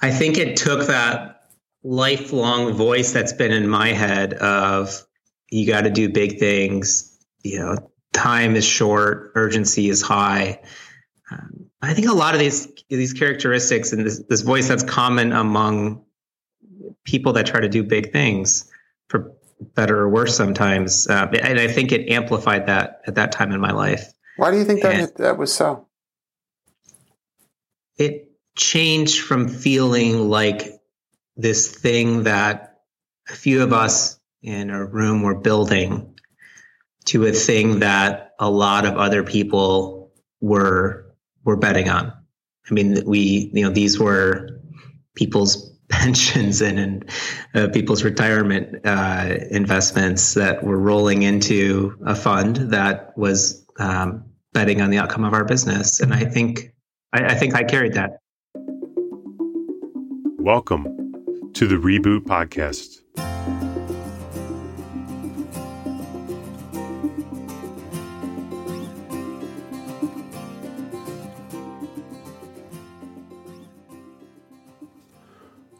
I think it took that lifelong voice that's been in my head of you got to do big things. You know, time is short, urgency is high. Um, I think a lot of these these characteristics and this, this voice that's common among people that try to do big things for better or worse sometimes. Uh, and I think it amplified that at that time in my life. Why do you think that and that was so? It changed from feeling like this thing that a few of us in a room were building to a thing that a lot of other people were were betting on. I mean, we you know these were people's pensions and, and uh, people's retirement uh, investments that were rolling into a fund that was um, betting on the outcome of our business. And I think I, I think I carried that. Welcome to the Reboot Podcast.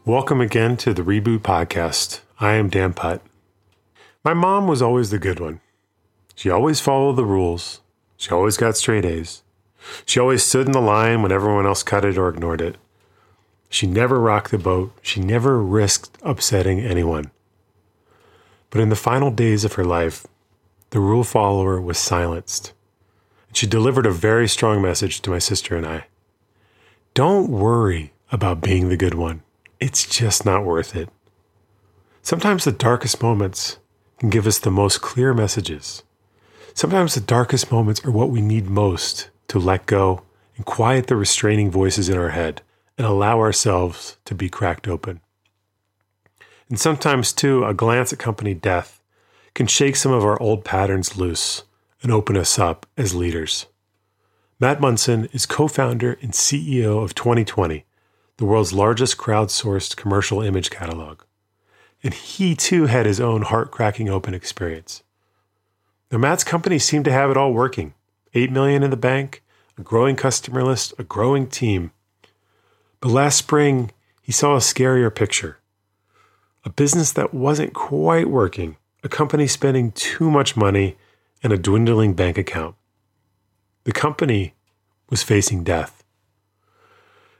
Welcome again to the Reboot Podcast. I am Dan Putt. My mom was always the good one. She always followed the rules. She always got straight A's. She always stood in the line when everyone else cut it or ignored it. She never rocked the boat. She never risked upsetting anyone. But in the final days of her life, the rule follower was silenced. And She delivered a very strong message to my sister and I. Don't worry about being the good one. It's just not worth it. Sometimes the darkest moments can give us the most clear messages. Sometimes the darkest moments are what we need most to let go and quiet the restraining voices in our head and allow ourselves to be cracked open. And sometimes, too, a glance at company death can shake some of our old patterns loose and open us up as leaders. Matt Munson is co founder and CEO of Twenty20, the world's largest crowdsourced commercial image catalog. And he too had his own heart cracking open experience. Now, Matt's company seemed to have it all working 8 million in the bank, a growing customer list, a growing team. But last spring, he saw a scarier picture a business that wasn't quite working, a company spending too much money, and a dwindling bank account. The company was facing death.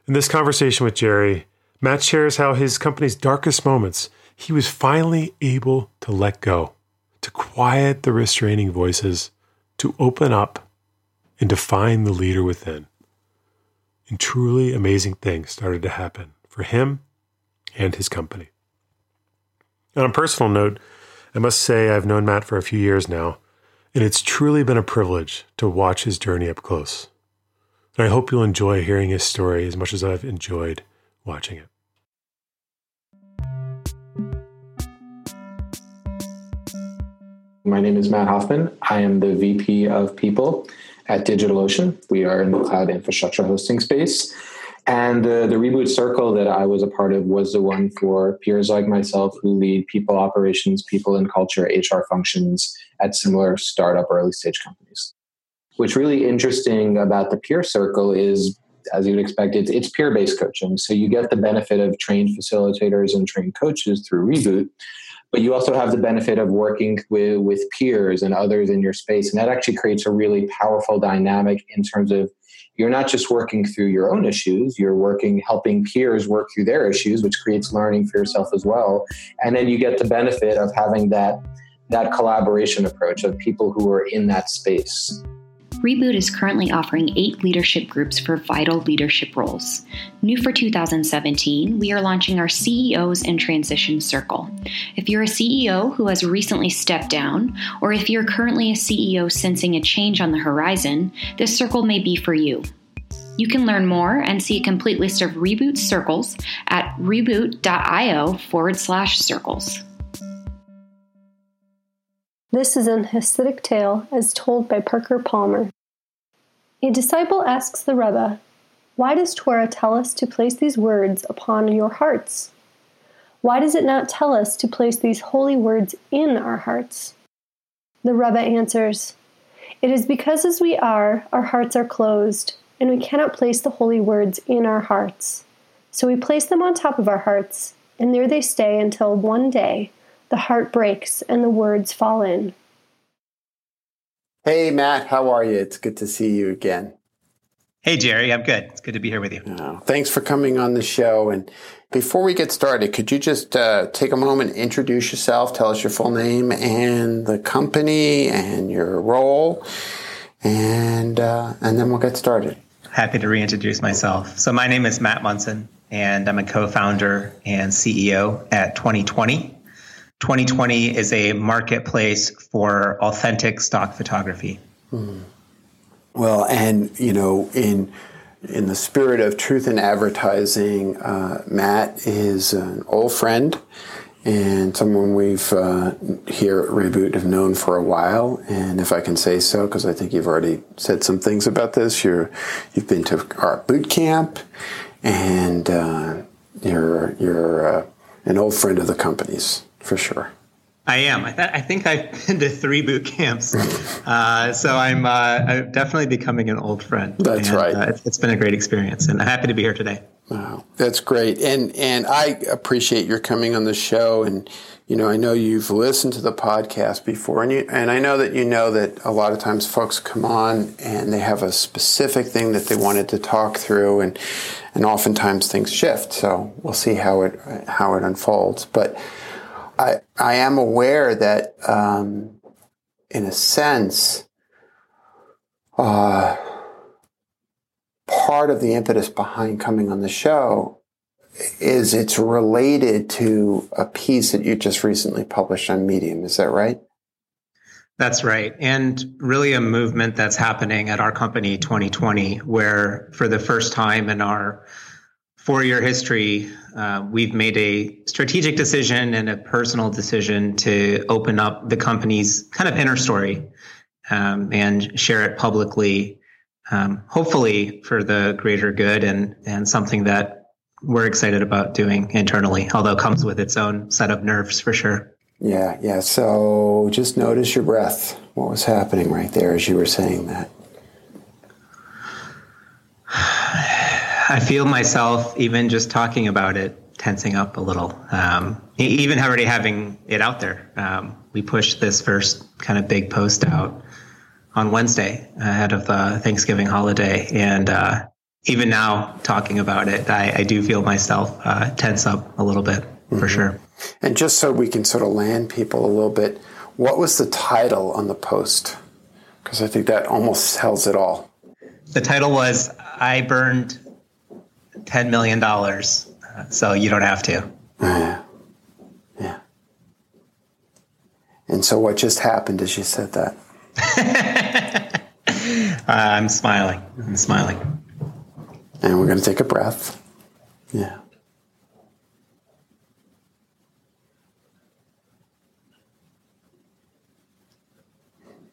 In this conversation with Jerry, Matt shares how his company's darkest moments, he was finally able to let go, to quiet the restraining voices, to open up, and to find the leader within. And truly amazing things started to happen for him and his company. On a personal note, I must say I've known Matt for a few years now, and it's truly been a privilege to watch his journey up close. And I hope you'll enjoy hearing his story as much as I've enjoyed watching it. My name is Matt Hoffman. I am the VP of People at DigitalOcean. We are in the cloud infrastructure hosting space. And uh, the reboot circle that I was a part of was the one for peers like myself who lead people operations, people and culture, HR functions at similar startup early stage companies. What's really interesting about the peer circle is, as you'd expect, it's, it's peer based coaching. So you get the benefit of trained facilitators and trained coaches through Reboot, but you also have the benefit of working with, with peers and others in your space. And that actually creates a really powerful dynamic in terms of you're not just working through your own issues, you're working, helping peers work through their issues, which creates learning for yourself as well. And then you get the benefit of having that that collaboration approach of people who are in that space. Reboot is currently offering eight leadership groups for vital leadership roles. New for 2017, we are launching our CEOs in Transition Circle. If you're a CEO who has recently stepped down, or if you're currently a CEO sensing a change on the horizon, this circle may be for you. You can learn more and see a complete list of Reboot circles at reboot.io forward slash circles. This is an Hasidic tale as told by Parker Palmer. A disciple asks the Rebbe, Why does Torah tell us to place these words upon your hearts? Why does it not tell us to place these holy words in our hearts? The Rebbe answers, It is because as we are, our hearts are closed, and we cannot place the holy words in our hearts. So we place them on top of our hearts, and there they stay until one day the heart breaks and the words fall in. Hey, Matt, how are you? It's good to see you again. Hey, Jerry, I'm good. It's good to be here with you. Oh, thanks for coming on the show. And before we get started, could you just uh, take a moment, introduce yourself, tell us your full name and the company and your role, and uh, and then we'll get started. Happy to reintroduce myself. So my name is Matt Munson, and I'm a co-founder and CEO at Twenty20. Twenty20 is a marketplace for authentic stock photography. Hmm. Well, and you know, in in the spirit of truth in advertising, uh, Matt is an old friend and someone we've uh, here at Reboot have known for a while. And if I can say so, because I think you've already said some things about this, you're you've been to our boot camp, and uh, you're you're uh, an old friend of the company's for sure. I am. I, th- I think I've been to three boot camps, uh, so I'm, uh, I'm, definitely becoming an old friend. That's and, right. Uh, it's, it's been a great experience, and I'm happy to be here today. Wow, that's great, and and I appreciate your coming on the show. And you know, I know you've listened to the podcast before, and you and I know that you know that a lot of times folks come on and they have a specific thing that they wanted to talk through, and and oftentimes things shift. So we'll see how it how it unfolds, but. I, I am aware that, um, in a sense, uh, part of the impetus behind coming on the show is it's related to a piece that you just recently published on Medium. Is that right? That's right. And really a movement that's happening at our company Twenty20, where for the first time in our four year history, uh, we've made a strategic decision and a personal decision to open up the company's kind of inner story um, and share it publicly, um, hopefully for the greater good and, and something that we're excited about doing internally, although it comes with its own set of nerves for sure. Yeah, yeah. So just notice your breath. What was happening right there as you were saying that? I feel myself, even just talking about it, tensing up a little. Um, even already having it out there. Um, we pushed this first kind of big post out on Wednesday ahead of the Thanksgiving holiday. And uh, even now, talking about it, I, I do feel myself uh, tense up a little bit mm-hmm. for sure. And just so we can sort of land people a little bit, what was the title on the post? Because I think that almost tells it all. The title was I Burned $10 million, so you don't have to. Yeah. Yeah. And so what just happened as you said that? uh, I'm smiling. I'm smiling. And we're going to take a breath. Yeah.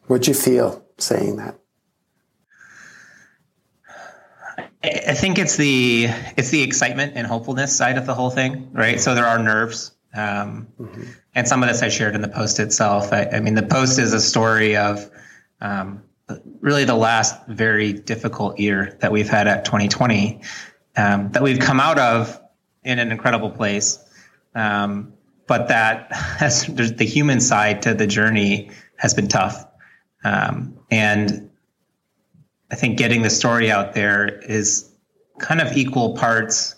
What'd you feel saying that? I think it's the it's the excitement and hopefulness side of the whole thing, right? So there are nerves, um, mm-hmm. and some of this I shared in the post itself. I, I mean, the post is a story of um, really the last very difficult year that we've had at Twenty20, um, that we've come out of in an incredible place, um, but that has the human side to the journey has been tough, um, and I think getting the story out there is kind of equal parts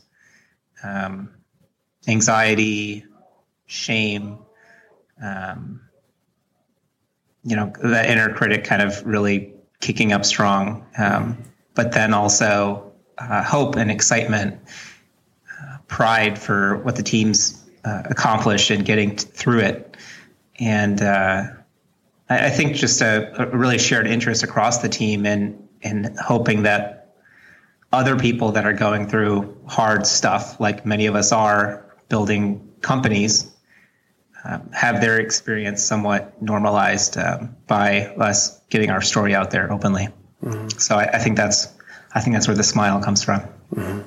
um, anxiety, shame, um, you know, the inner critic kind of really kicking up strong, um, but then also uh, hope and excitement, uh, pride for what the team's uh, accomplished and getting t- through it. And uh, I, I, think just a, a really shared interest across the team and and hoping that other people that are going through hard stuff, like many of us are building companies, um, have their experience somewhat normalized um, by us getting our story out there openly. Mm-hmm. So I, I, think that's I think that's where the smile comes from. Mm-hmm.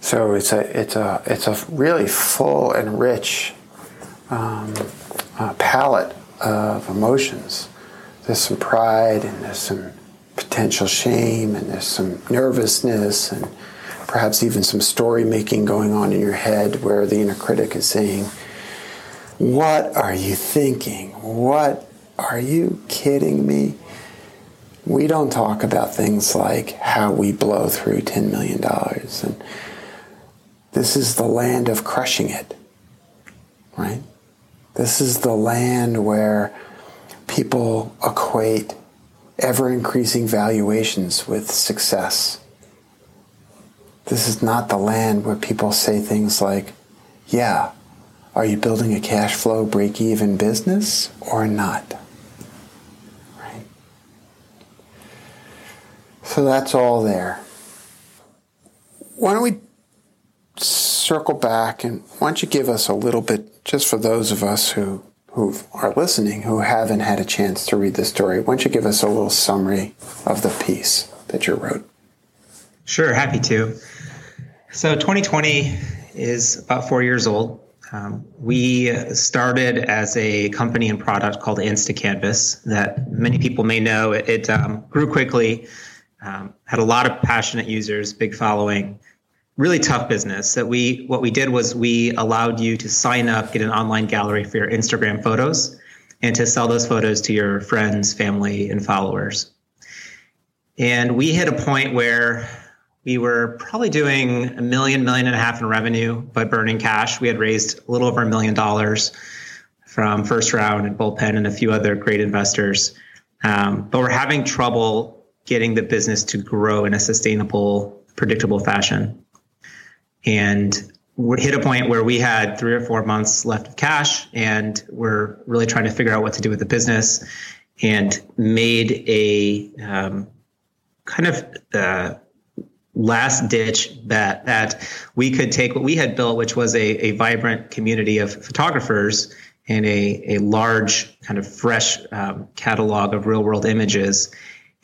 So it's a it's a it's a really full and rich um, uh, palette of emotions. There's some pride and there's some potential shame and there's some nervousness and perhaps even some story making going on in your head where the inner critic is saying, What are you thinking? What are you kidding me? We don't talk about things like how we blow through $10 million. And this is the land of crushing it, right? This is the land where people equate ever increasing valuations with success. This is not the land where people say things like, yeah, are you building a cash flow break even business or not? Right? So that's all there. Why don't we circle back and why don't you give us a little bit, just for those of us who who are listening who haven't had a chance to read the story, why don't you give us a little summary of the piece that you wrote? Sure, happy to. So Twenty20 is about four years old. Um, we started as a company and product called InstaCanvas that many people may know. It, it um, grew quickly, um, had a lot of passionate users, big following, really tough business that we what we did was we allowed you to sign up get an online gallery for your instagram photos and to sell those photos to your friends family and followers. And we hit a point where we were probably doing a million million and a half in revenue but burning cash. We had raised a little over a million dollars from first round and bullpen and a few other great investors. Um, but we're having trouble getting the business to grow in a sustainable predictable fashion and we hit a point where we had three or four months left of cash and we're really trying to figure out what to do with the business and made a um, kind of uh, last ditch bet that we could take what we had built, which was a, a vibrant community of photographers and a, a large kind of fresh um, catalog of real world images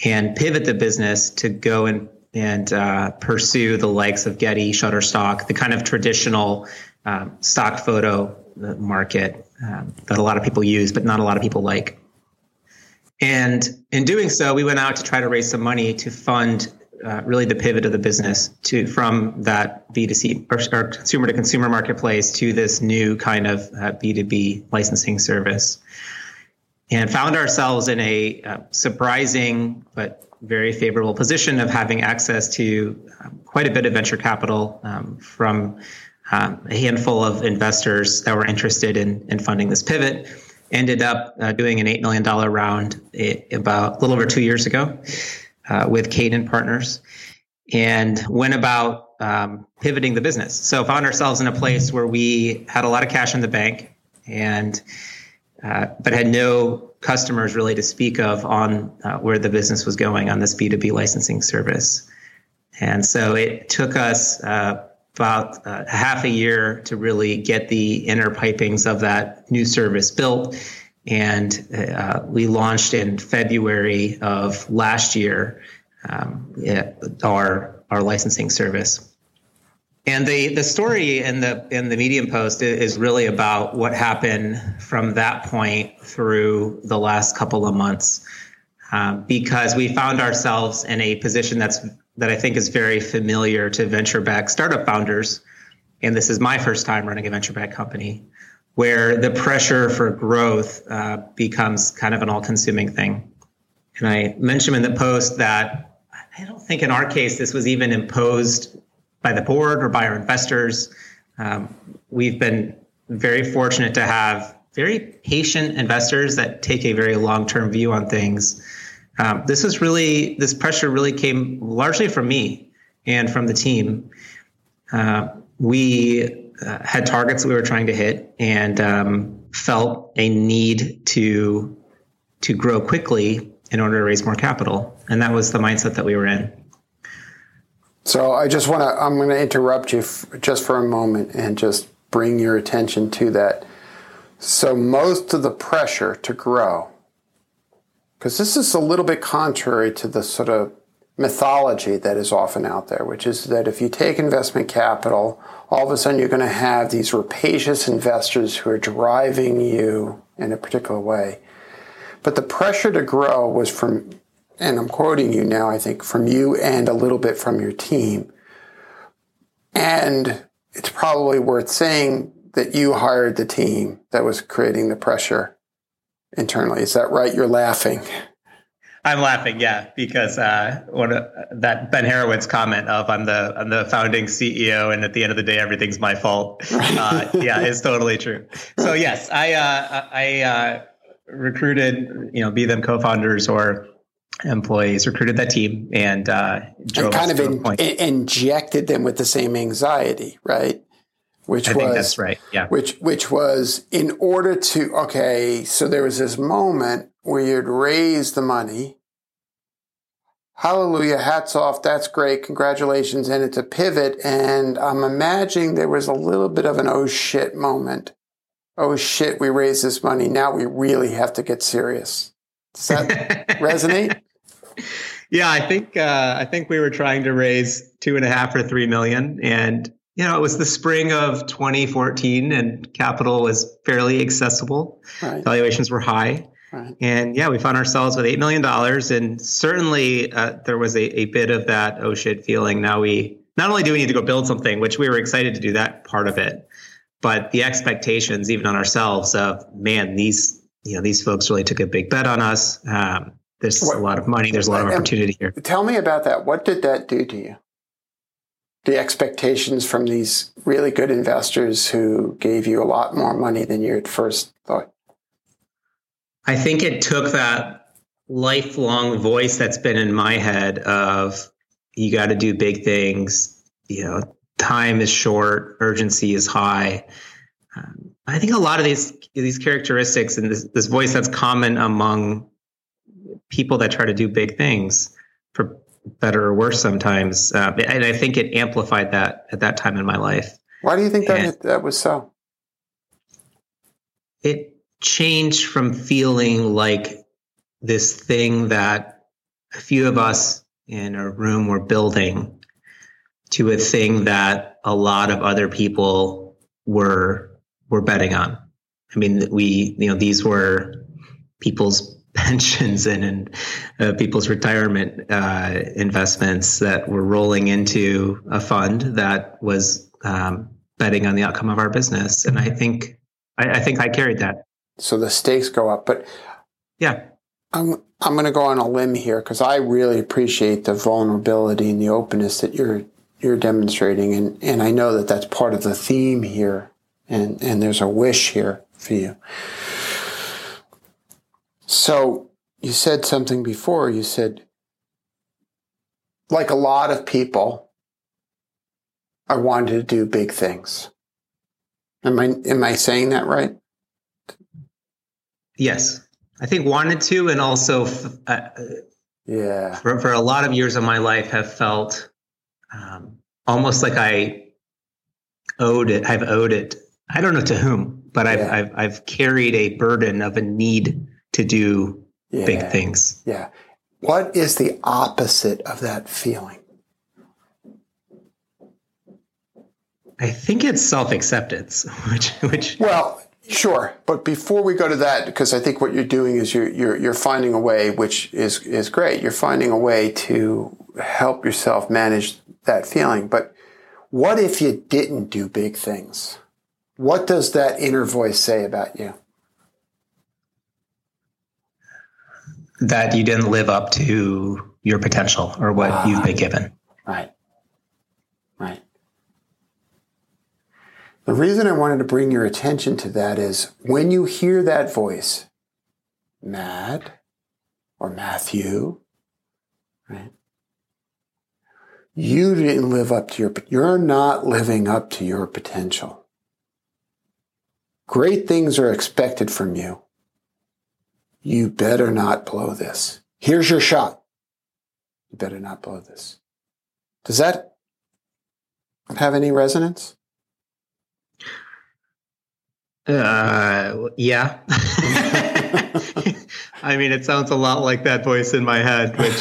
and pivot the business to go and and uh, pursue the likes of Getty, Shutterstock, the kind of traditional um, stock photo uh, market um, that a lot of people use, but not a lot of people like. And in doing so, we went out to try to raise some money to fund uh, really the pivot of the business to from that B2C or, or consumer to consumer marketplace to this new kind of uh, B2B licensing service. And found ourselves in a uh, surprising but very favorable position of having access to um, quite a bit of venture capital um, from um, a handful of investors that were interested in, in funding this pivot. Ended up uh, doing an $8 million round about a little over two years ago uh, with Cadent Partners and went about um, pivoting the business. So found ourselves in a place where we had a lot of cash in the bank and uh, but had no customers really to speak of on uh, where the business was going on this B2B licensing service. And so it took us uh, about uh, half a year to really get the inner pipings of that new service built. And uh, we launched in February of last year um, our, our licensing service. And the the story in the in the Medium post is really about what happened from that point through the last couple of months, um, because we found ourselves in a position that's that I think is very familiar to venture back startup founders, and this is my first time running a venture back company, where the pressure for growth uh, becomes kind of an all consuming thing. And I mentioned in the post that I don't think in our case this was even imposed by the board or by our investors. Um, we've been very fortunate to have very patient investors that take a very long-term view on things. Um, this is really this pressure really came largely from me and from the team. Uh, we uh, had targets we were trying to hit and um, felt a need to to grow quickly in order to raise more capital, and that was the mindset that we were in. So I just want to, I'm going to interrupt you f- just for a moment and just bring your attention to that. So most of the pressure to grow, because this is a little bit contrary to the sort of mythology that is often out there, which is that if you take investment capital, all of a sudden you're going to have these rapacious investors who are driving you in a particular way. But the pressure to grow was from and I'm quoting you now, I think, from you and a little bit from your team, And it's probably worth saying that you hired the team that was creating the pressure internally. Is that right? You're laughing. I'm laughing, yeah, because uh, one uh, that Ben Horowitz comment of "I'm the I'm the founding CEO, and at the end of the day, everything's my fault." Uh, yeah, is totally true. So yes, I uh, I uh, recruited, you know, be them co-founders or employees, recruited that team, and uh, and kind of in, in, injected them with the same anxiety, right? Which I was that's right, yeah. Which which was in order to okay, so there was this moment where you'd raise the money hallelujah, hats off, that's great, congratulations. And it's a pivot. And I'm imagining there was a little bit of an oh shit moment. Oh shit, we raised this money. Now we really have to get serious. Does that resonate? Yeah, I think uh, I think we were trying to raise two and a half or three million, and you know it was the spring of 2014, and capital was fairly accessible. Right. Valuations were high, Right. And yeah, we found ourselves with $8 million. And certainly uh, there was a, a bit of that, oh shit feeling. Now we, not only do we need to go build something, which we were excited to do that part of it, but the expectations, even on ourselves, of man, these, you know, these folks really took a big bet on us. Um, there's what, a lot of money. There's a lot of opportunity here. Tell me about that. What did that do to you? The expectations from these really good investors who gave you a lot more money than you at first thought. I think it took that lifelong voice that's been in my head of you got to do big things. You know, time is short, urgency is high. Um, I think a lot of these these characteristics and this, this voice that's common among people that try to do big things, for better or worse, sometimes. Uh, and I think it amplified that at that time in my life. Why do you think that that was so? It changed from feeling like this thing that a few of us in a room were building to a thing that a lot of other people were were betting on. I mean, we you know these were people's pensions and, and uh, people's retirement uh, investments that were rolling into a fund that was um, betting on the outcome of our business. And I think I, I think I carried that so the stakes go up. But yeah, I'm I'm going to go on a limb here because I really appreciate the vulnerability and the openness that you're you're demonstrating, and and I know that that's part of the theme here, and and there's a wish here for you. So you said something before. You said, like a lot of people, I wanted to do big things. Am I am I saying that right? Yes, I think wanted to, and also, uh, yeah, for, for a lot of years of my life, have felt um, almost like I owed it. I've owed it. I don't know to whom, but I've, yeah. I've, I've carried a burden of a need to do yeah. big things. Yeah. What is the opposite of that feeling? I think it's self acceptance, which which well, Sure, but before we go to that, because I think what you're doing is you're you're you're finding a way, which is is great. You're finding a way to help yourself manage that feeling. But what if you didn't do big things? What does that inner voice say about you? That you didn't live up to your potential or what ah, you've been given. Right. Right. The reason I wanted to bring your attention to that is when you hear that voice, Matt or Matthew, right? You didn't live up to your, you're not living up to your potential. Great things are expected from you. You better not blow this. Here's your shot. You better not blow this. Does that have any resonance? Uh, yeah. I mean, it sounds a lot like that voice in my head, which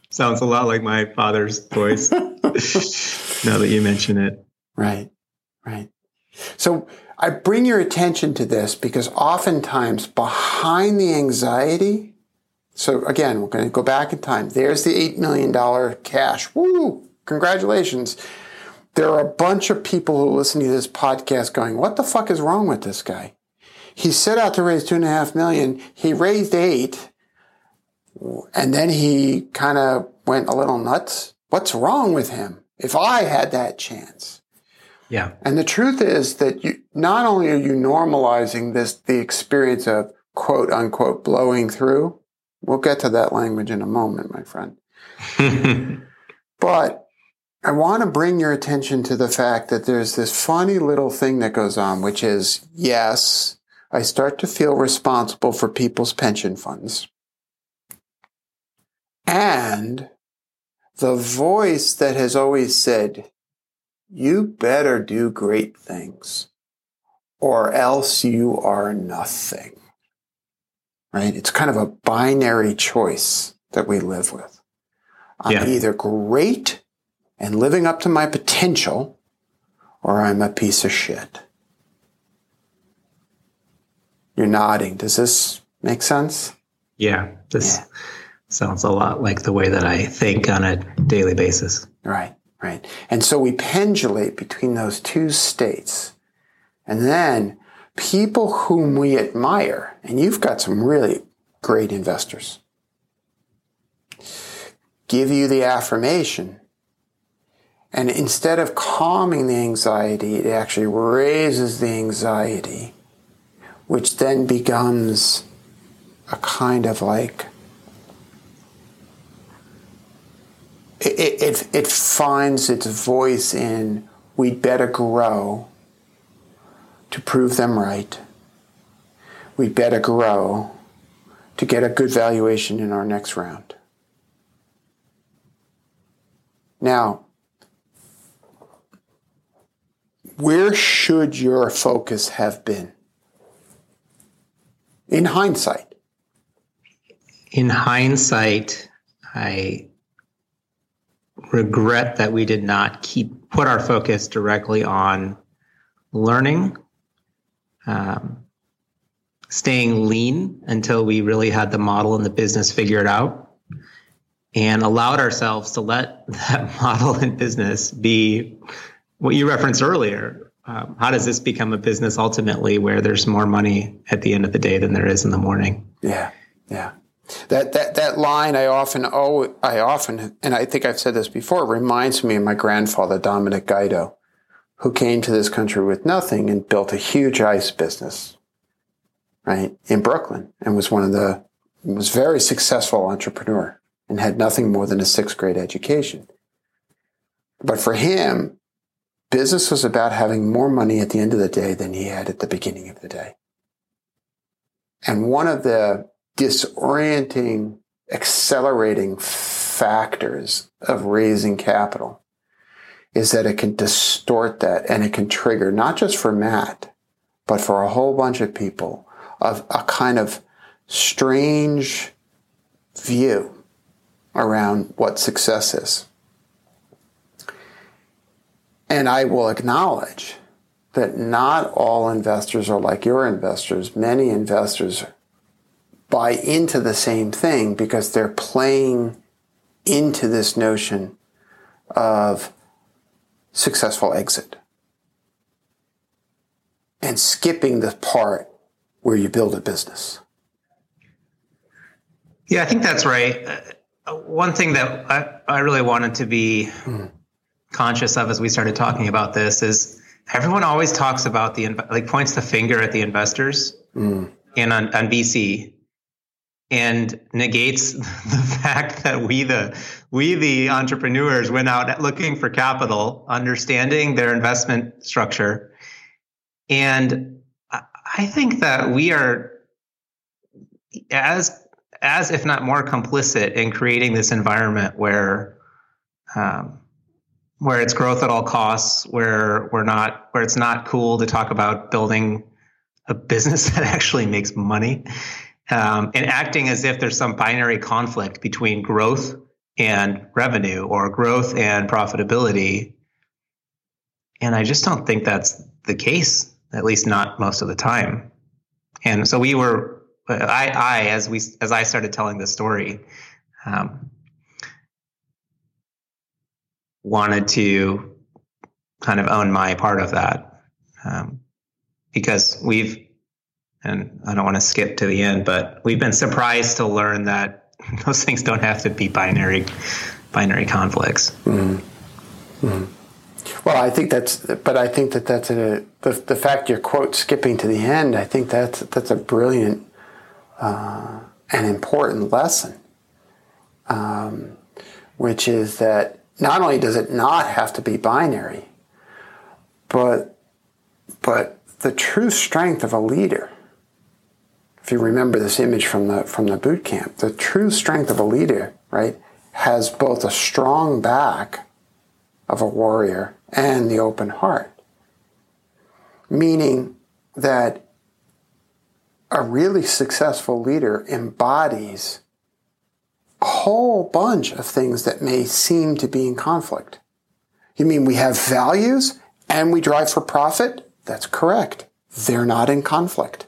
sounds a lot like my father's voice. now that you mention it. Right, right. So I bring your attention to this because oftentimes behind the anxiety, so again, we're going to go back in time. There's the $8 million cash. Woo! Congratulations. there are a bunch of people who listen to this podcast going, what the fuck is wrong with this guy? He set out to raise two and a half million. He raised eight and then he kind of went a little nuts. What's wrong with him? If I had that chance. Yeah. And the truth is that you, not only are you normalizing this, the experience of quote unquote blowing through, we'll get to that language in a moment, my friend. but I want to bring your attention to the fact that there's this funny little thing that goes on, which is yes, I start to feel responsible for people's pension funds. And the voice that has always said, you better do great things or else you are nothing. Right? It's kind of a binary choice that we live with. I'm yeah. either great and living up to my potential or I'm a piece of shit. You're nodding. Does this make sense? Yeah. This yeah. sounds a lot like the way that I think on a daily basis. Right. Right. And so we pendulate between those two states. And then people whom we admire, and you've got some really great investors, give you the affirmation. And instead of calming the anxiety, it actually raises the anxiety, which then becomes a kind of like it, it, it finds its voice in we'd better grow to prove them right. We'd better grow to get a good valuation in our next round. Now, where should your focus have been? In hindsight. In hindsight, I regret that we did not keep put our focus directly on learning, um, staying lean until we really had the model and the business figured out, and allowed ourselves to let that model and business be what you referenced earlier. Um, how does this become a business ultimately where there's more money at the end of the day than there is in the morning? Yeah, yeah. That that that line I often oh I often and I think I've said this before reminds me of my grandfather Dominic Guido, who came to this country with nothing and built a huge ice business, right in Brooklyn, and was one of the was very successful entrepreneur and had nothing more than a sixth grade education. But for him, business was about having more money at the end of the day than he had at the beginning of the day. And one of the disorienting, accelerating factors of raising capital is that it can distort that and it can trigger, not just for Matt, but for a whole bunch of people, of a kind of strange view around what success is. And I will acknowledge that not all investors are like your investors. Many investors buy into the same thing because they're playing into this notion of successful exit and skipping the part where you build a business. Yeah, I think that's right. Uh, one thing that I, I really wanted to be mm. conscious of as we started talking about this is everyone always talks about the like points the finger at the investors mm. and on, on VC and negates the fact that we the we the entrepreneurs went out looking for capital understanding their investment structure. And i think that we are as as if not more complicit in creating this environment where um, where it's growth at all costs where we're not where it's not cool to talk about building a business that actually makes money um, and acting as if there's some binary conflict between growth and revenue or growth and profitability. And I just don't think that's the case, at least not most of the time. And so we were, I, I as we, as I started telling the story, um, wanted to kind of own my part of that um, because we've, and I don't want to skip to the end, but we've been surprised to learn that those things don't have to be binary binary conflicts. Mm-hmm. Mm-hmm. Well, I think that's, but I think that that's a the, the fact you're quote skipping to the end. I think that's that's a brilliant uh, and important lesson, um, which is that not only does it not have to be binary, but but the true strength of a leader. If you remember this image from the from the boot camp, the true strength of a leader, right, has both a strong back of a warrior and the open heart. Meaning that a really successful leader embodies a whole bunch of things that may seem to be in conflict. You mean we have values and we drive for profit? That's correct. They're not in conflict.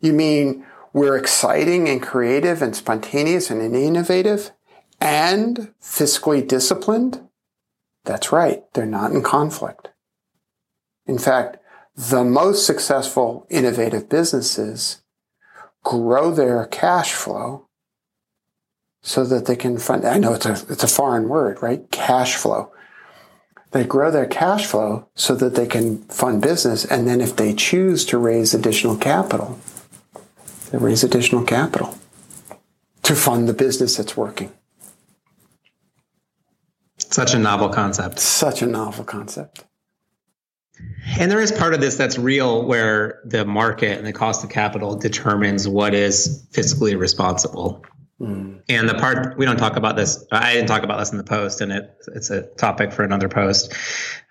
You mean we're exciting and creative and spontaneous and innovative and fiscally disciplined? That's right. They're not in conflict. In fact, the most successful innovative businesses grow their cash flow so that they can fund. I know it's a, it's a foreign word, right? Cash flow. They grow their cash flow so that they can fund business. And then if they choose to raise additional capital, they raise additional capital to fund the business that's working. Such a novel concept. Such a novel concept. And there is part of this that's real where the market and the cost of capital determines what is fiscally responsible. Mm. And the part we don't talk about this, I didn't talk about this in the post, and it, it's a topic for another post.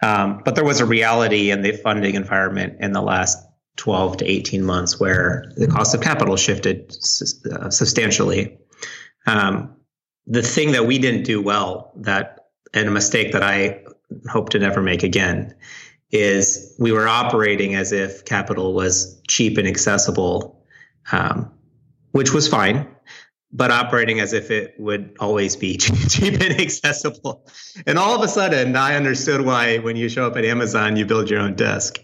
Um, but there was a reality in the funding environment in the last 12 to 18 months where the cost of capital shifted uh, substantially. Um, the thing that we didn't do well that and a mistake that I hope to never make again is we were operating as if capital was cheap and accessible, um, which was fine, but operating as if it would always be cheap and accessible. And all of a sudden, I understood why when you show up at Amazon, you build your own desk.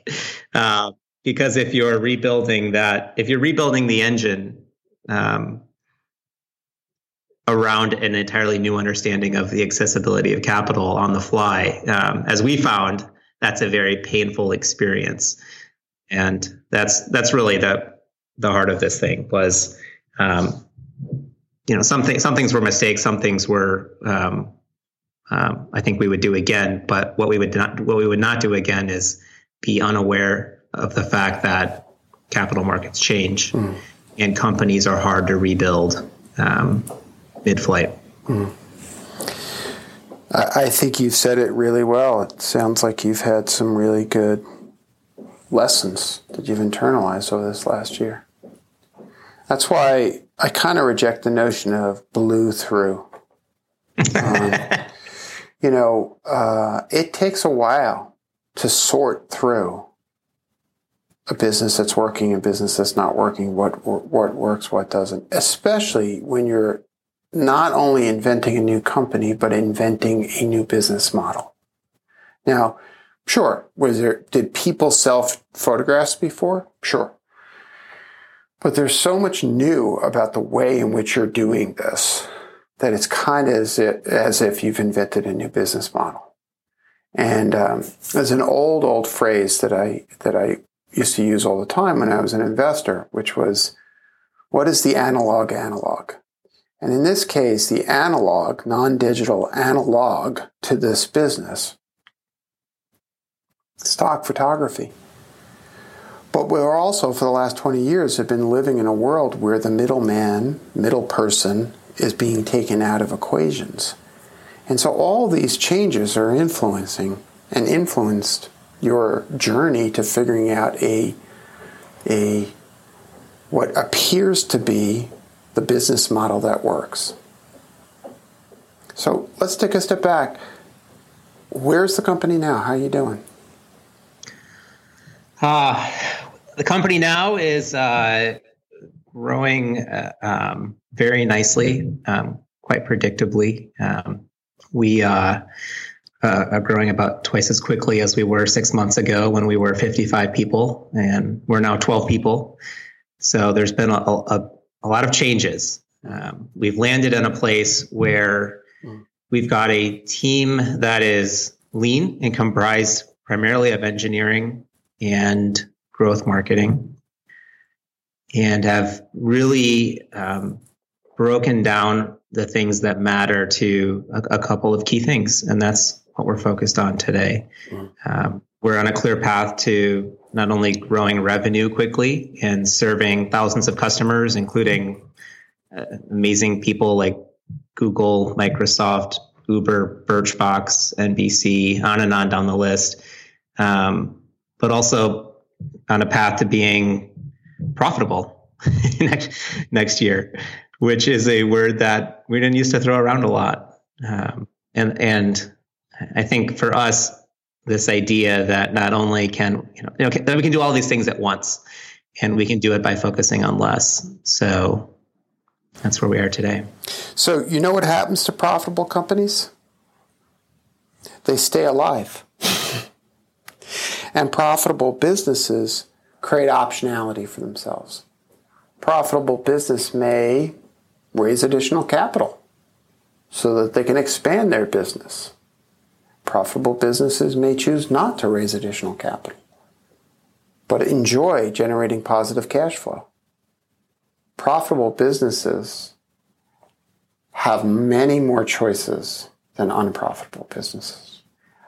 Uh, because if you're rebuilding that, if you're rebuilding the engine, um, around an entirely new understanding of the accessibility of capital on the fly. Um, as we found, that's a very painful experience, and that's that's really the the heart of this thing was, um, you know, something some things were mistakes, some things were. Um, um, I think we would do again, but what we would not what we would not do again is be unaware of the fact that capital markets change mm. and companies are hard to rebuild. Um, mid-flight. Mm. I think you've said it really well. It sounds like you've had some really good lessons that you've internalized over this last year. That's why I kind of reject the notion of blew through. Um, you know, uh, it takes a while to sort through a business that's working, a business that's not working, what what works, what doesn't. Especially when you're not only inventing a new company, but inventing a new business model. Now, sure, was there, did people sell photographs before? Sure. But there's so much new about the way in which you're doing this that it's kind of as if, as if you've invented a new business model. And um, there's an old, old phrase that I that I used to use all the time when I was an investor, which was, "What is the analog analog?" And in this case, the analog, non digital analog to this business, stock photography. But we're also, for the last 20 years, have been living in a world where the middleman, middle person, is being taken out of equations. And so all these changes are influencing and influenced your journey to figuring out a, a what appears to be the business model that works. So let's take a step back. Where's the company now? How are you doing? Uh, the company now is uh, growing uh, um, very nicely, um, quite predictably. Um, we uh, uh, are growing about twice as quickly as we were six months ago when we were 55 people, and we're now 12 people. So there's been a, a, a lot of changes. Um, we've landed in a place where we've got a team that is lean and comprised primarily of engineering and growth marketing, and have really um, broken down the things that matter to a, a, couple of key things, and that's what we're focused on today. Mm. Um, we're on a clear path to not only growing revenue quickly and serving thousands of customers, including uh, amazing people like Google, Microsoft, Uber, Birchbox, NBC, on and on down the list, um, but also on a path to being profitable next, next year, which is a word that we didn't used to throw around a lot. Um, and and I think for us, this idea that not only can you know, you know that we can do all these things at once, and we can do it by focusing on less. So that's where we are today. So you know what happens to profitable companies? They stay alive. and profitable businesses create optionality for themselves. Profitable business may raise additional capital so that they can expand their business. Profitable businesses may choose not to raise additional capital, but enjoy generating positive cash flow. Profitable businesses have many more choices than unprofitable businesses.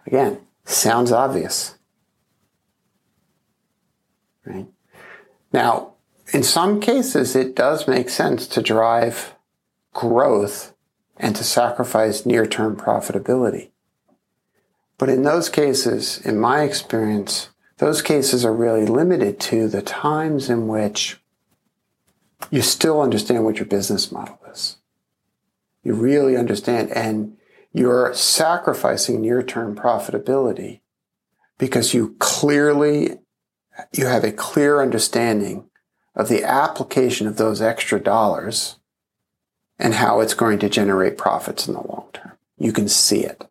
Again, sounds obvious. Right? Now, in some cases, it does make sense to drive growth and to sacrifice near term profitability. But in those cases, in my experience, those cases are really limited to the times in which you still understand what your business model is. You really understand, and you're sacrificing near term profitability because you clearly, you have a clear understanding of the application of those extra dollars and how it's going to generate profits in the long term. You can see it.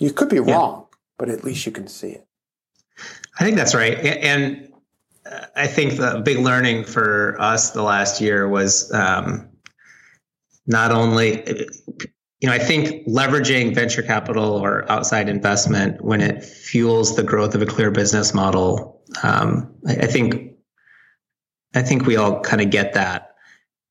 You could be yeah. wrong, but at least you can see it. I think that's right. And I think the big learning for us the last year was um, not only, you know, I think leveraging venture capital or outside investment when it fuels the growth of a clear business model. Um, I, I, think, I think we all kind of get that.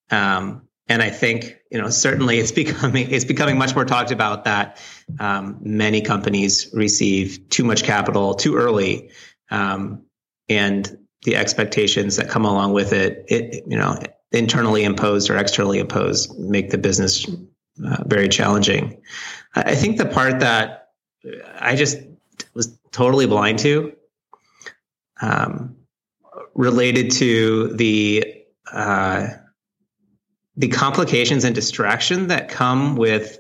Um, and I think you know certainly it's becoming it's becoming much more talked about that um, many companies receive too much capital too early, um, and the expectations that come along with it, it you know internally imposed or externally imposed make the business uh, very challenging. I think the part that I just was totally blind to um, related to the uh, the complications and distraction that come with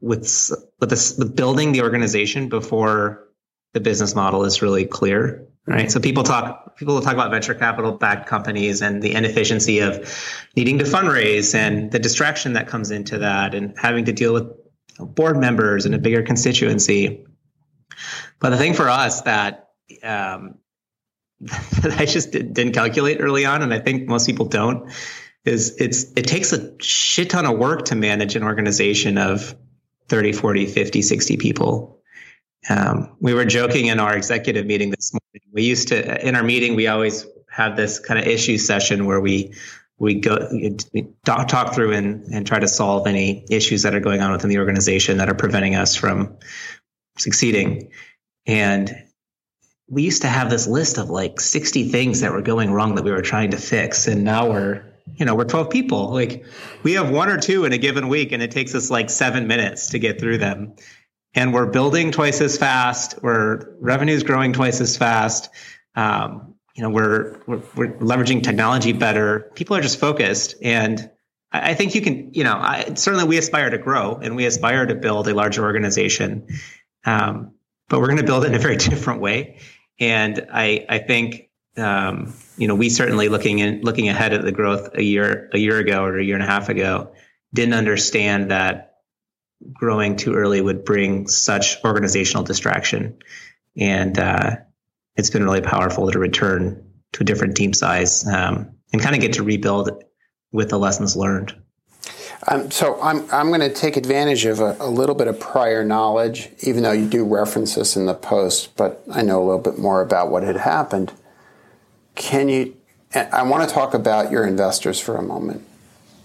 with with, this, with building the organization before the business model is really clear. Right. So people talk people talk about venture capital backed companies and the inefficiency of needing to fundraise and the distraction that comes into that and having to deal with board members and a bigger constituency. But the thing for us that um, that I just didn't calculate early on, and I think most people don't, is it's it takes a shit ton of work to manage an organization of 30 40 50 60 people. Um, we were joking in our executive meeting this morning. We used to in our meeting we always have this kind of issue session where we we go talk, talk through and, and try to solve any issues that are going on within the organization that are preventing us from succeeding. And we used to have this list of like 60 things that were going wrong that we were trying to fix. And now we're you know, we're 12 people. Like we have one or two in a given week and it takes us like seven minutes to get through them. And we're building twice as fast. We're revenue's growing twice as fast. Um, you know, we're, we're, we're leveraging technology better. People are just focused. And I, I think you can, you know, I, certainly we aspire to grow and we aspire to build a larger organization. Um, but we're going to build it in a very different way. And I, I think um, you know, we certainly looking in looking ahead at the growth a year a year ago or a year and a half ago, didn't understand that growing too early would bring such organizational distraction. And uh, it's been really powerful to return to a different team size um, and kind of get to rebuild with the lessons learned. Um, so I'm I'm going to take advantage of a, a, little bit of prior knowledge, even though you do reference this in the post, but I know a little bit more about what had happened. Can you? I want to talk about your investors for a moment,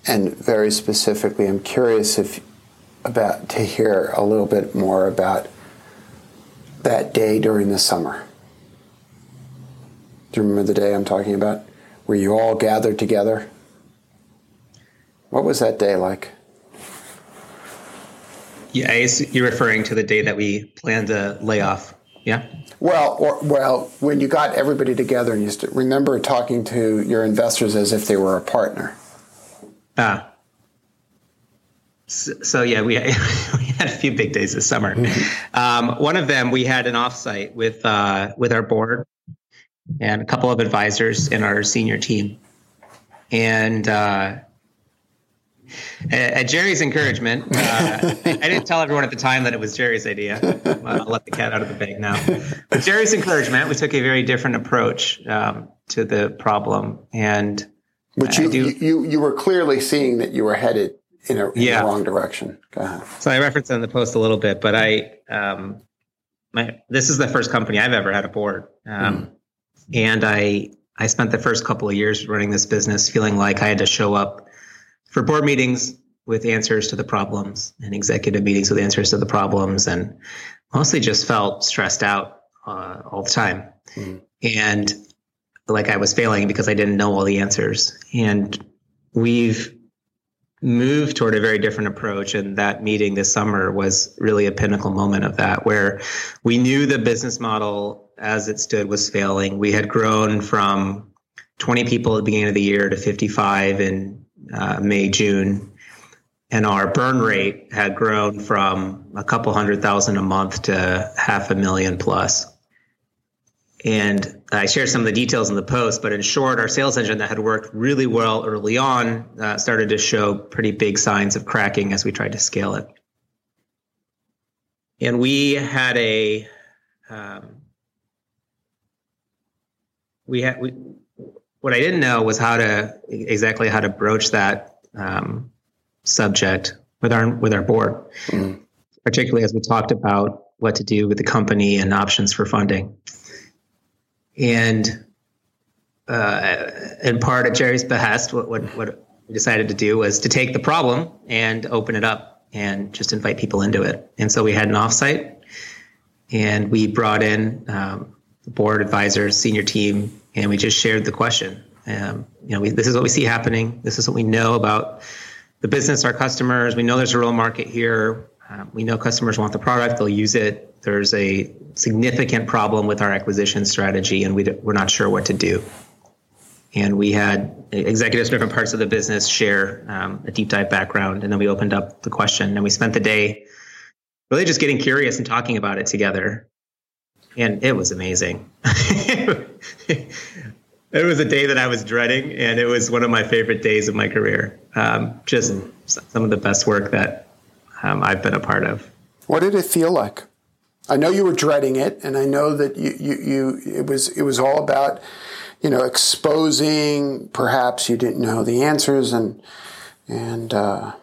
and very specifically, I'm curious if about to hear a little bit more about that day during the summer. Do you remember the day I'm talking about? Where you all gathered together? What was that day like? Yeah, you're referring to the day that we planned a lay off. Yeah. Well, or, well, when you got everybody together and you st- remember talking to your investors as if they were a partner. Ah. So, so yeah, we, we had a few big days this summer. Mm-hmm. Um, one of them, we had an offsite with uh, with our board and a couple of advisors in our senior team, and uh, at Jerry's encouragement, uh, I, didn't tell everyone at the time that it was Jerry's idea. I'll let the cat out of the bag now. But Jerry's encouragement, we took a very different approach um, to the problem, and but you, do, you you were clearly seeing that you were headed in a, in yeah. the wrong direction. So I referenced in the post a little bit, but I um, my this is the first company I've ever had a board, um, mm. and I I spent the first couple of years running this business feeling like I had to show up for board meetings with answers to the problems and executive meetings with answers to the problems and mostly just felt stressed out uh, all the time. Mm-hmm. and like i was failing because i didn't know all the answers. And we've moved toward a very different approach and that meeting this summer was really a pinnacle moment of that where we knew the business model as it stood was failing. We had grown from 20 people at the beginning of the year to 55 in uh, May, June, and our burn rate had grown from a couple hundred thousand a month to half a million plus. And I shared some of the details in the post, but in short, our sales engine that had worked really well early on uh, started to show pretty big signs of cracking as we tried to scale it. And we had a, um, we had, we, what I didn't know was how to exactly how to broach that um, subject with our with our board, mm. particularly as we talked about what to do with the company and options for funding. And uh, in part at Jerry's behest, what, what what we decided to do was to take the problem and open it up and just invite people into it. And so we had an offsite, and we brought in um, the board advisors, senior team, and we just shared the question. Um, you know, we, this is what we see happening. This is what we know about the business, our customers. We know there's a real market here. Um, we know customers want the product; they'll use it. There's a significant problem with our acquisition strategy, and we we're not sure what to do. And we had executives from different parts of the business share um, a deep dive background, and then we opened up the question, and we spent the day really just getting curious and talking about it together and it was amazing. it was a day that I was dreading, and it was one of my favorite days of my career. Um, just mm. some of the best work that um, I've been a part of. What did it feel like? I know you were dreading it, and I know that you, you, you it was it was all about you know exposing. Perhaps you didn't know the answers, and and uh,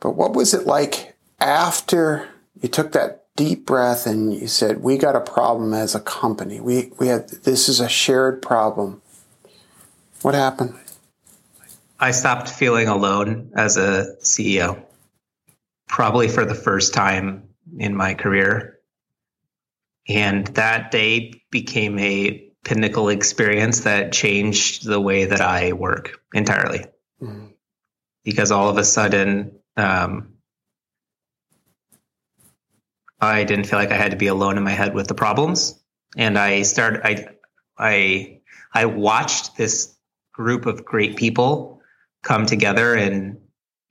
but what was it like after you took that deep breath and you said, "We got a problem as a company. We we have this is a shared problem." What happened? I stopped feeling alone as a CEO. Probably for the first time in my career. And that day became a pinnacle experience that changed the way that I work entirely. Mm-hmm. Because all of a sudden, um, I didn't feel like I had to be alone in my head with the problems. And I started, I, I, I watched this group of great people come together and,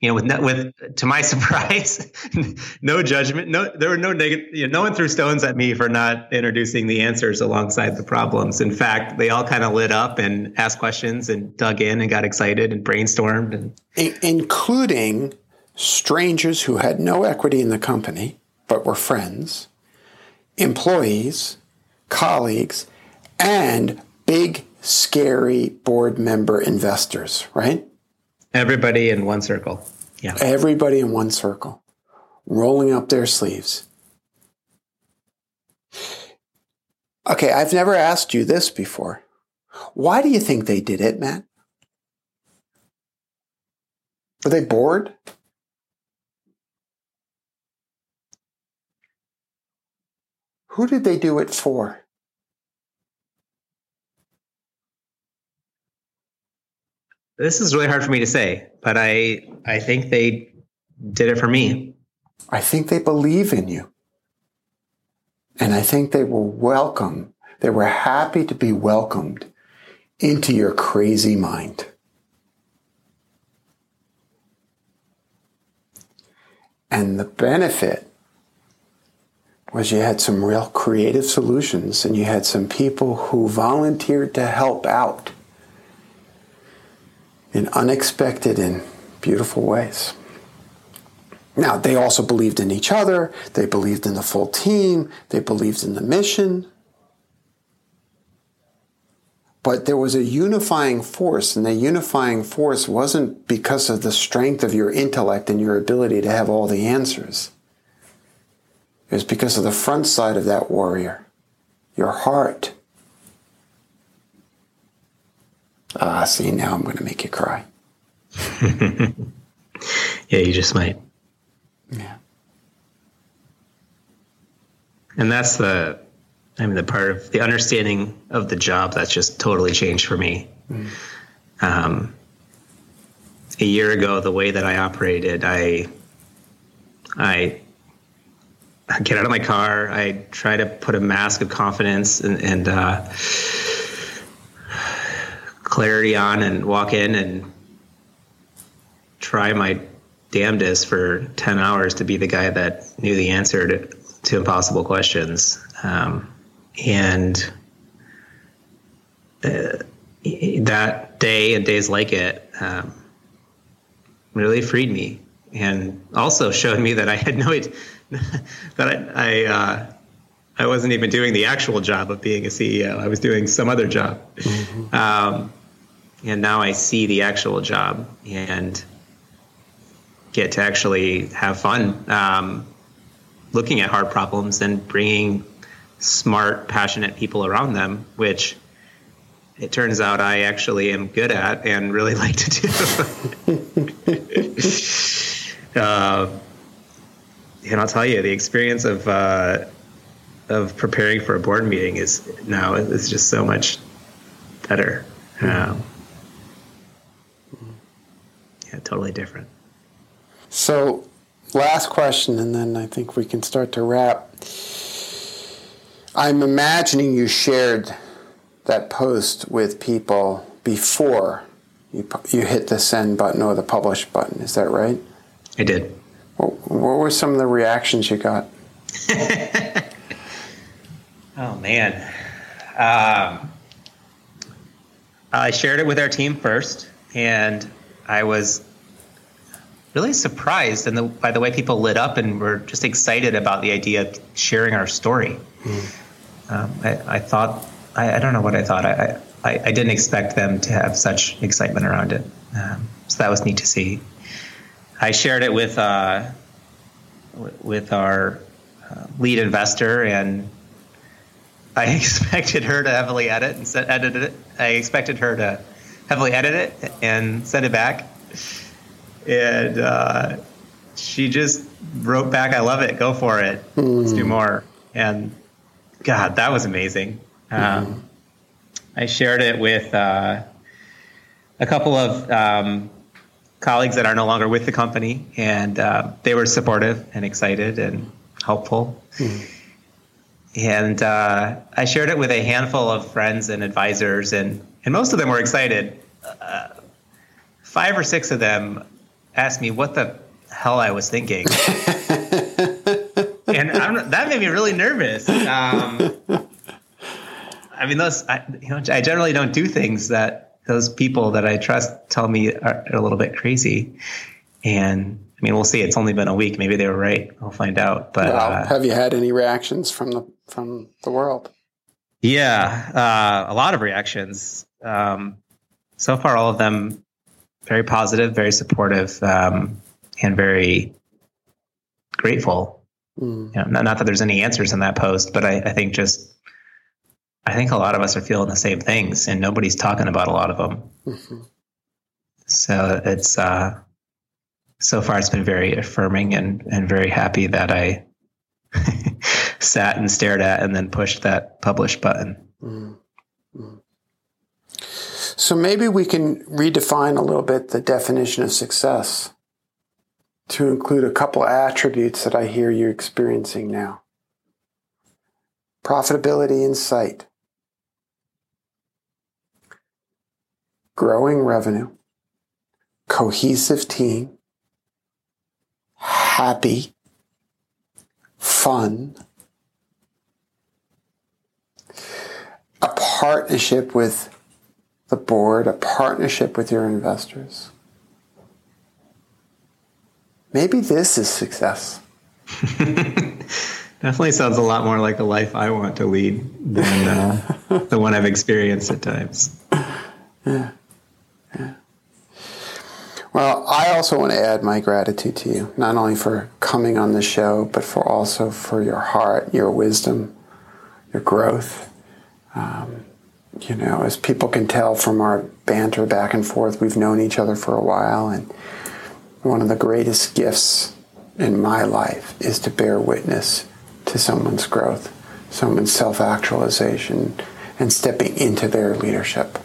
you know, with, with, to my surprise, no judgment, no, there were no negative, you know, no one threw stones at me for not introducing the answers alongside the problems. In fact, they all kind of lit up and asked questions and dug in and got excited and brainstormed and including strangers who had no equity in the company but were friends, employees, colleagues, and big, scary board member investors, right? Everybody in one circle. Yeah. Everybody in one circle, rolling up their sleeves. Okay, I've never asked you this before. Why do you think they did it, Matt? Were they bored? Who did they do it for? This is really hard for me to say, but I I think they did it for me. I think they believe in you. And I think they were welcome. They were happy to be welcomed into your crazy mind. And the benefit was you had some real creative solutions and you had some people who volunteered to help out in unexpected and beautiful ways. Now, they also believed in each other, they believed in the full team, they believed in the mission. But there was a unifying force, and the unifying force wasn't because of the strength of your intellect and your ability to have all the answers. Was because of the front side of that warrior, your heart. Ah, see, now I'm going to make you cry. yeah, you just might. Yeah. And that's the, I mean, the part of the understanding of the job that's just totally changed for me. Mm. Um, a year ago, the way that I operated, I, I I get out of my car. I try to put a mask of confidence and, and uh, clarity on and walk in and try my damnedest for 10 hours to be the guy that knew the answer to, to impossible questions. Um, and uh, that day and days like it um, really freed me and also showed me that I had no that I I, uh, I wasn't even doing the actual job of being a CEO. I was doing some other job, mm-hmm. um, and now I see the actual job and get to actually have fun um, looking at hard problems and bringing smart, passionate people around them, which it turns out I actually am good at and really like to do. uh, and I'll tell you, the experience of uh, of preparing for a board meeting is now is just so much better. Um, yeah, totally different. So, last question, and then I think we can start to wrap. I'm imagining you shared that post with people before you, you hit the send button or the publish button. Is that right? I did. What, what were some of the reactions you got? oh man, um, I shared it with our team first, and I was really surprised and the, by the way people lit up and were just excited about the idea of sharing our story. Mm. Um, I, I, thought I, I, don't know what I thought. I, I, I, didn't expect them to have such excitement around it. Um, so that was neat to see. I shared it with uh, with our uh, lead investor, and I expected her to heavily edit and set, edit it. I expected her to heavily edit it and send it back, and uh, she just wrote back, "I love it. Go for it. Mm. Let's do hmm. more." And God, that was amazing. Mm. Um, I shared it with uh, a couple of um, colleagues that are no longer with the company, and uh, they were supportive and excited and helpful. Mm-hmm. And uh, I shared it with a handful of friends and advisors, and, and most of them were excited. Uh, five or six of them asked me what the hell I was thinking. and that made me really nervous. Um, I mean, those I, you know, I generally don't do things that those people that I trust tell me are a little bit crazy. and I mean, we'll see. It's only been a week. Maybe they were right. I'll find out. But well, uh, have you had any reactions from the from the world? Yeah, uh, a lot of reactions. Um, so far, all of them very positive, very supportive, um, and very grateful. Mm. You know, not, not, that there's any answers in that post, but I, I, think just I think a lot of us are feeling the same things, and nobody's talking about a lot of them. Mm-hmm. So it's uh, so far it's been very affirming and and very happy that I sat and stared at and then pushed that publish button. Mm-hmm. So maybe we can redefine a little bit the definition of success to include a couple attributes that I hear you're experiencing now profitability in sight, growing revenue, cohesive team, happy, fun, a partnership with the board, a partnership with your investors. Maybe this is success. Definitely sounds a lot more like a life I want to lead than uh, the one I've experienced at times. Yeah. Well, I also want to add my gratitude to you, not only for coming on the show, but for also for your heart, your wisdom, your growth. Um, you know, as people can tell from our banter back and forth, we've known each other for a while, and one of the greatest gifts in my life is to bear witness to someone's growth, someone's self actualization, and stepping into their leadership.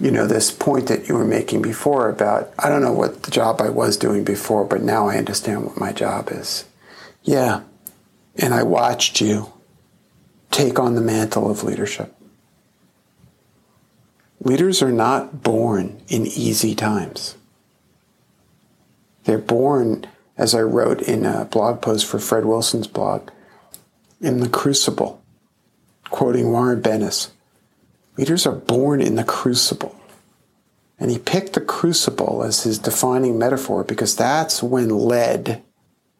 You know, this point that you were making before about, I don't know what the job I was doing before, but now I understand what my job is. Yeah. And I watched you take on the mantle of leadership. Leaders are not born in easy times. They're born, as I wrote in a blog post for Fred Wilson's blog, in the crucible, quoting Warren Bennis. Leaders are born in the crucible. And he picked the crucible as his defining metaphor because that's when lead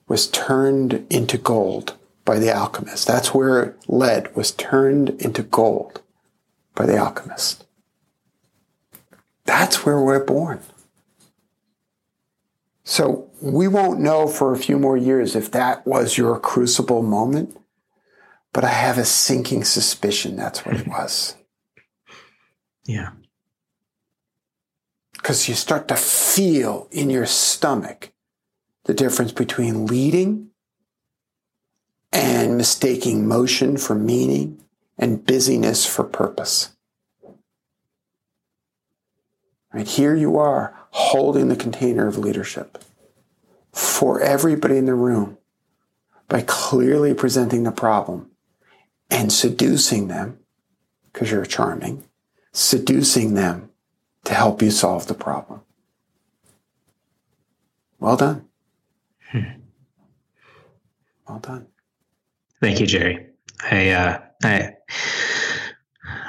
was turned into gold by the alchemist. That's where lead was turned into gold by the alchemist. That's where we're born. So we won't know for a few more years if that was your crucible moment, but I have a sinking suspicion that's what it was. Yeah. Because you start to feel in your stomach the difference between leading and mistaking motion for meaning and busyness for purpose. Right here you are holding the container of leadership for everybody in the room by clearly presenting the problem and seducing them, because you're charming, seducing them to help you solve the problem. Well done. Hmm. Well done. Thank you, Jerry. I uh, I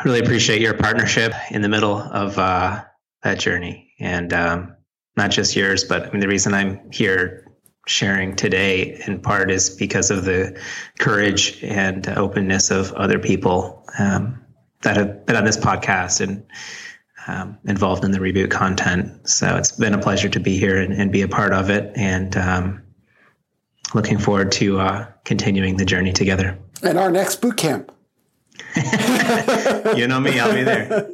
really appreciate your partnership in the middle of uh, that journey, and um, not just yours, but I mean the reason I'm here sharing today in part is because of the courage and openness of other people um, that have been on this podcast and um, involved in the reboot content. So it's been a pleasure to be here and, and be a part of it, and um, looking forward to uh, continuing the journey together. And our next boot camp. you know me, I'll be there.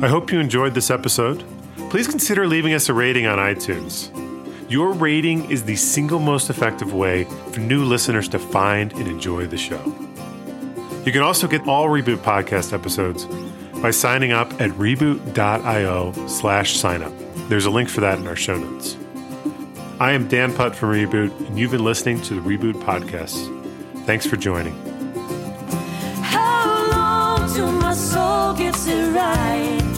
I hope you enjoyed this episode. Please consider leaving us a rating on iTunes. Your rating is the single most effective way for new listeners to find and enjoy the show. You can also get all Reboot podcast episodes by signing up at reboot.io slash signup. There's a link for that in our show notes. I am Dan Putt from Reboot, and you've been listening to the Reboot Podcast. Thanks for joining. How long till my soul gets it right?